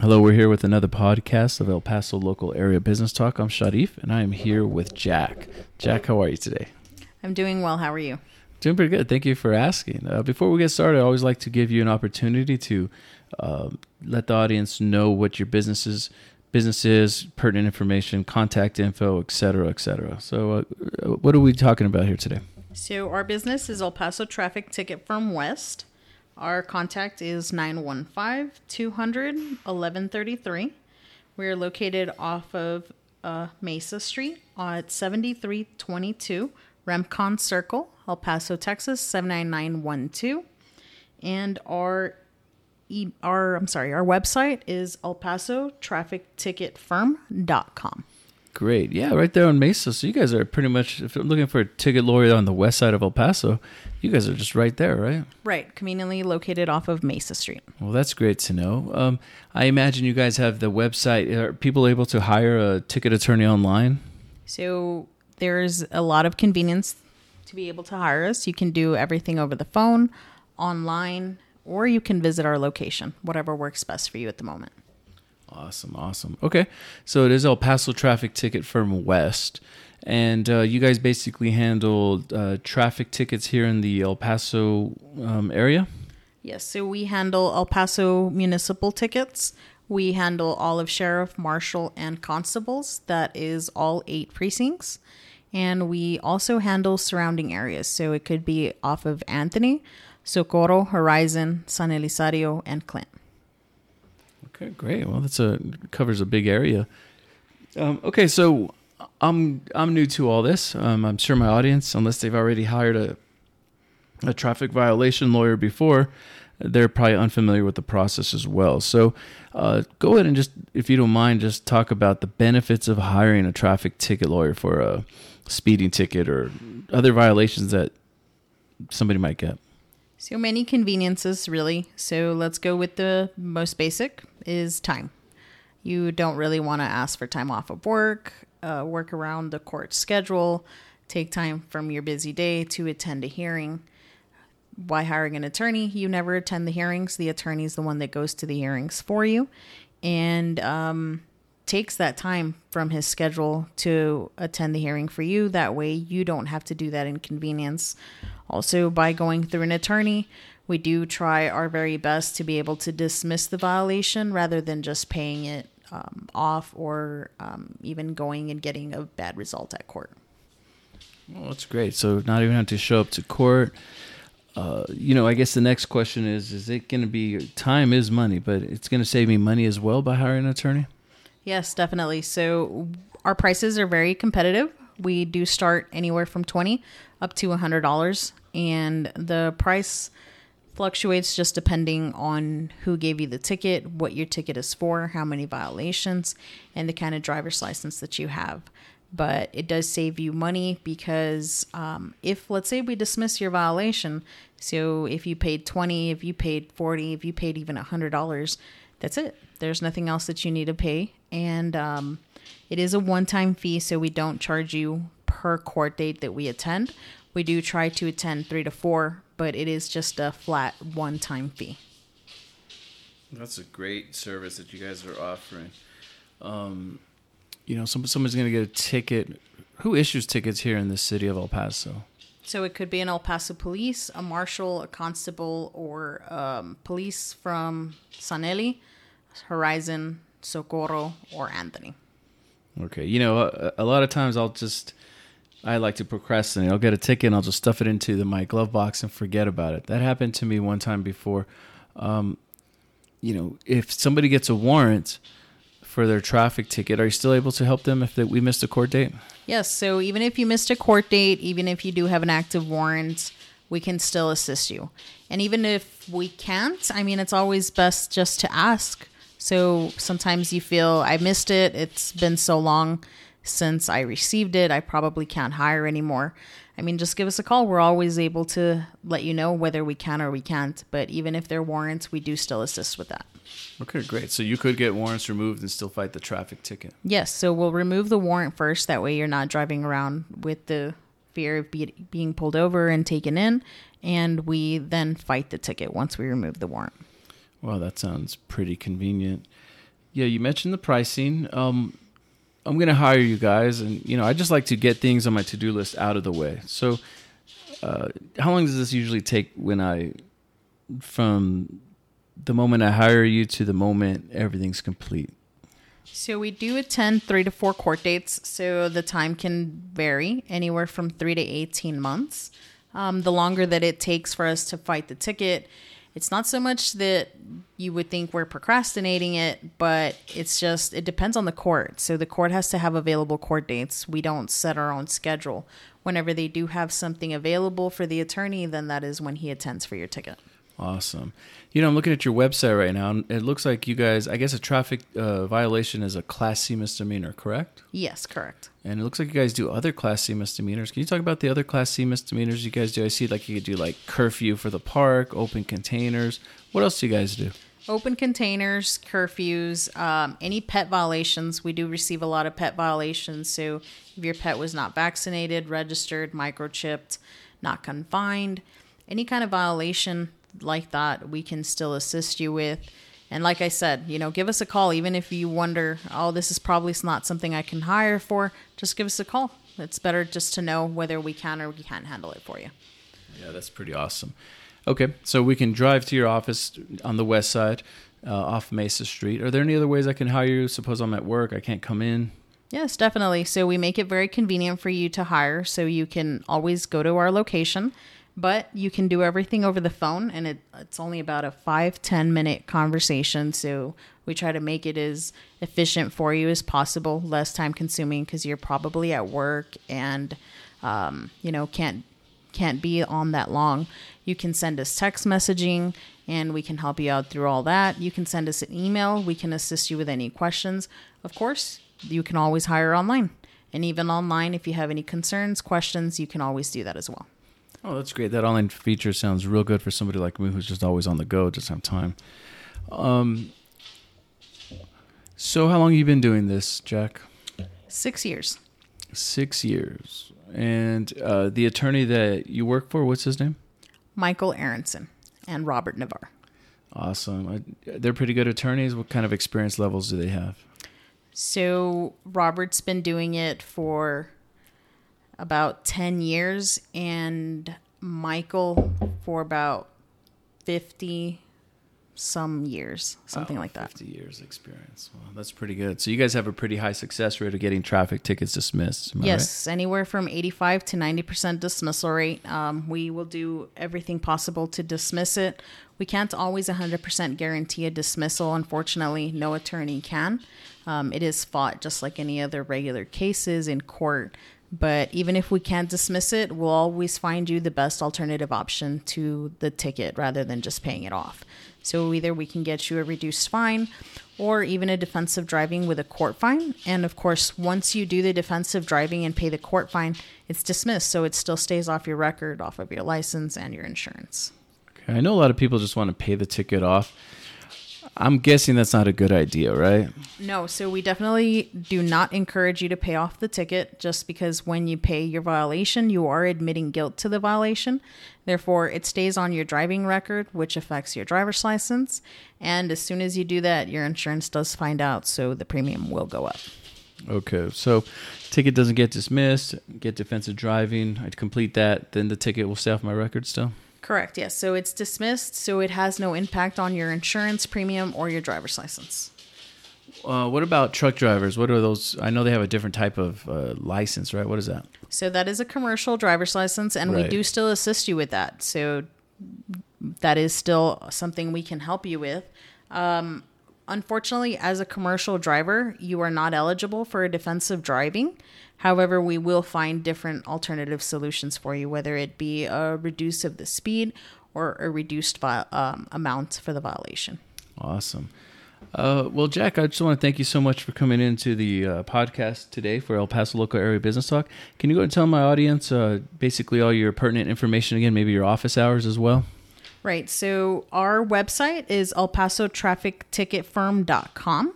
Hello, we're here with another podcast of El Paso Local Area Business Talk. I'm Sharif, and I am here with Jack. Jack, how are you today? I'm doing well. How are you? Doing pretty good. Thank you for asking. Uh, before we get started, I always like to give you an opportunity to uh, let the audience know what your business is, business is, pertinent information, contact info, etc., etc. So, uh, what are we talking about here today? So, our business is El Paso Traffic Ticket Firm West. Our contact is 915 200 1133. We're located off of uh, Mesa Street at 7322 Remcon Circle, El Paso, Texas 79912. And our e- our I'm sorry, our website is El Paso Traffic Ticket Firm.com. Great. Yeah, right there on Mesa. So you guys are pretty much, if you're looking for a ticket lawyer on the west side of El Paso, you guys are just right there, right? Right, conveniently located off of Mesa Street. Well, that's great to know. Um, I imagine you guys have the website. Are people able to hire a ticket attorney online? So there's a lot of convenience to be able to hire us. You can do everything over the phone, online, or you can visit our location, whatever works best for you at the moment. Awesome, awesome. Okay, so it is El Paso Traffic Ticket Firm West, and uh, you guys basically handle uh, traffic tickets here in the El Paso um, area. Yes, so we handle El Paso municipal tickets. We handle all of sheriff, marshal, and constables. That is all eight precincts. And we also handle surrounding areas. So it could be off of Anthony, Socorro, Horizon, San Elizario, and Clint. Okay, great. Well, that's a covers a big area. Um, okay, so I'm I'm new to all this. Um, I'm sure my audience, unless they've already hired a a traffic violation lawyer before, they're probably unfamiliar with the process as well. So, uh, go ahead and just, if you don't mind, just talk about the benefits of hiring a traffic ticket lawyer for a speeding ticket or other violations that somebody might get. So many conveniences, really. So let's go with the most basic is time. You don't really want to ask for time off of work, uh, work around the court schedule, take time from your busy day to attend a hearing. Why hiring an attorney? You never attend the hearings. The attorney is the one that goes to the hearings for you and um, takes that time from his schedule to attend the hearing for you. That way, you don't have to do that inconvenience. Also, by going through an attorney, we do try our very best to be able to dismiss the violation rather than just paying it um, off or um, even going and getting a bad result at court. Well, that's great. So not even have to show up to court. Uh, you know, I guess the next question is: Is it going to be time is money, but it's going to save me money as well by hiring an attorney? Yes, definitely. So our prices are very competitive. We do start anywhere from twenty up to a hundred dollars, and the price fluctuates just depending on who gave you the ticket, what your ticket is for, how many violations, and the kind of driver's license that you have. But it does save you money because um, if, let's say, we dismiss your violation, so if you paid 20, if you paid 40, if you paid even $100, that's it. There's nothing else that you need to pay. And um, it is a one time fee, so we don't charge you per court date that we attend. We do try to attend three to four, but it is just a flat one time fee. That's a great service that you guys are offering. Um, you know, some, someone's going to get a ticket. Who issues tickets here in the city of El Paso? So it could be an El Paso police, a marshal, a constable, or um, police from San Eli, Horizon, Socorro, or Anthony. Okay. You know, a, a lot of times I'll just I like to procrastinate. I'll get a ticket and I'll just stuff it into the, my glove box and forget about it. That happened to me one time before. Um, you know, if somebody gets a warrant for their traffic ticket, are you still able to help them if they, we missed a court date? Yes. So even if you missed a court date, even if you do have an active warrant, we can still assist you. And even if we can't, I mean, it's always best just to ask. So sometimes you feel I missed it. It's been so long since I received it. I probably can't hire anymore. I mean, just give us a call. We're always able to let you know whether we can or we can't. But even if they're warrants, we do still assist with that. Okay, great. So you could get warrants removed and still fight the traffic ticket. Yes. So we'll remove the warrant first. That way you're not driving around with the fear of be- being pulled over and taken in. And we then fight the ticket once we remove the warrant. Well, that sounds pretty convenient. Yeah, you mentioned the pricing. Um, I'm to hire you guys, and you know, I just like to get things on my to-do list out of the way. So, uh, how long does this usually take when I, from the moment I hire you to the moment everything's complete? So we do attend three to four court dates, so the time can vary anywhere from three to 18 months. Um, the longer that it takes for us to fight the ticket, it's not so much that you would think we're procrastinating it, but it's just, it depends on the court. So the court has to have available court dates. We don't set our own schedule. Whenever they do have something available for the attorney, then that is when he attends for your ticket. Awesome. You know, I'm looking at your website right now, and it looks like you guys, I guess a traffic uh, violation is a Class C misdemeanor, correct? Yes, correct. And it looks like you guys do other Class C misdemeanors. Can you talk about the other Class C misdemeanors you guys do? I see like you could do like curfew for the park, open containers. What else do you guys do? Open containers, curfews, um, any pet violations. We do receive a lot of pet violations. So if your pet was not vaccinated, registered, microchipped, not confined, any kind of violation like that, we can still assist you with. And like I said, you know, give us a call. Even if you wonder, oh, this is probably not something I can hire for, just give us a call. It's better just to know whether we can or we can't handle it for you. Yeah, that's pretty awesome. Okay, so we can drive to your office on the west side uh, off Mesa Street. Are there any other ways I can hire you? Suppose I'm at work, I can't come in. Yes, definitely. So we make it very convenient for you to hire so you can always go to our location but you can do everything over the phone and it, it's only about a five ten minute conversation. So we try to make it as efficient for you as possible less time consuming because you're probably at work and um, you know can't can't be on that long. You can send us text messaging and we can help you out through all that. You can send us an email. We can assist you with any questions. Of course you can always hire online. And even online if you have any concerns questions you can always do that as well Oh, that's great. That online feature sounds real good for somebody like me who's just always on the go, just have time. Um, so how long have you been doing this, Jack? Six years. Six years. And uh, the attorney that you work for, what's his name? Michael Aronson and Robert Navar. Awesome. They're pretty good attorneys. What kind of experience levels do they have? So Robert's been doing it for about 10 years and Michael for about 50 some years, something like that. 50 years experience. Well, that's pretty good. So you guys have a pretty high success rate of getting traffic tickets dismissed. Yes, right? anywhere from 85 to 90% dismissal rate. Um, we will do everything possible to dismiss it. We can't always 100% guarantee a dismissal. Unfortunately, no attorney can. Um, it is fought just like any other regular cases in court. But even if we can't dismiss it, we'll always find you the best alternative option to the ticket rather than just paying it off. So either we can get you a reduced fine or even a defensive driving with a court fine. And of course, once you do the defensive driving and pay the court fine, it's dismissed. So it still stays off your record, off of your license and your insurance. Okay. I know a lot of people just want to pay the ticket off. I'm guessing that's not a good idea, right? No, so we definitely do not encourage you to pay off the ticket just because when you pay your violation, you are admitting guilt to the violation. Therefore, it stays on your driving record, which affects your driver's license. And as soon as you do that, your insurance does find out, so the premium will go up. Okay, so ticket doesn't get dismissed, get defensive driving, I complete that, then the ticket will stay off my record still? Correct, yes. So it's dismissed, so it has no impact on your insurance premium or your driver's license. Uh, what about truck drivers? What are those? I know they have a different type of uh, license, right? What is that? So that is a commercial driver's license, and right. we do still assist you with that. So that is still something we can help you with. Um, unfortunately, as a commercial driver, you are not eligible for a defensive driving. However, we will find different alternative solutions for you, whether it be a reduce of the speed or a reduced vi- um, amount for the violation. Awesome. Uh, well, Jack, I just want to thank you so much for coming into the uh, podcast today for El Paso Local Area Business Talk. Can you go and tell my audience uh, basically all your pertinent information again, maybe your office hours as well? Right. So our website is elpasotrafficticketfirm.com.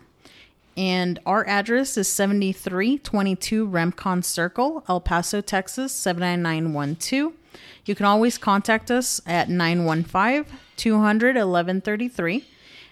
And our address is 7322 Remcon Circle, El Paso, Texas 79912. You can always contact us at 915 200 1133.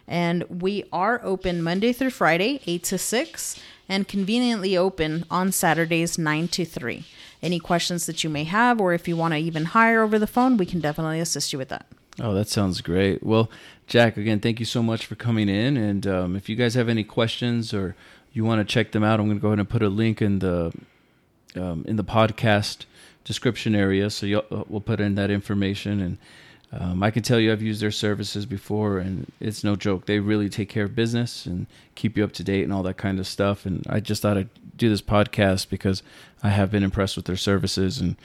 And we are open Monday through Friday, 8 to 6, and conveniently open on Saturdays, 9 to 3. Any questions that you may have, or if you want to even hire over the phone, we can definitely assist you with that. Oh, that sounds great. Well, Jack, again, thank you so much for coming in. And um, if you guys have any questions or you want to check them out, I'm going to go ahead and put a link in the um, in the podcast description area. So uh, we'll put in that information. And um, I can tell you, I've used their services before, and it's no joke. They really take care of business and keep you up to date and all that kind of stuff. And I just thought I'd do this podcast because I have been impressed with their services and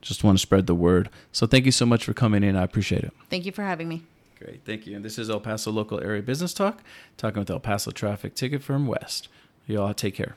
just want to spread the word. So thank you so much for coming in. I appreciate it. Thank you for having me. Great, thank you. And this is El Paso Local Area Business Talk, talking with El Paso Traffic Ticket Firm West. You all take care.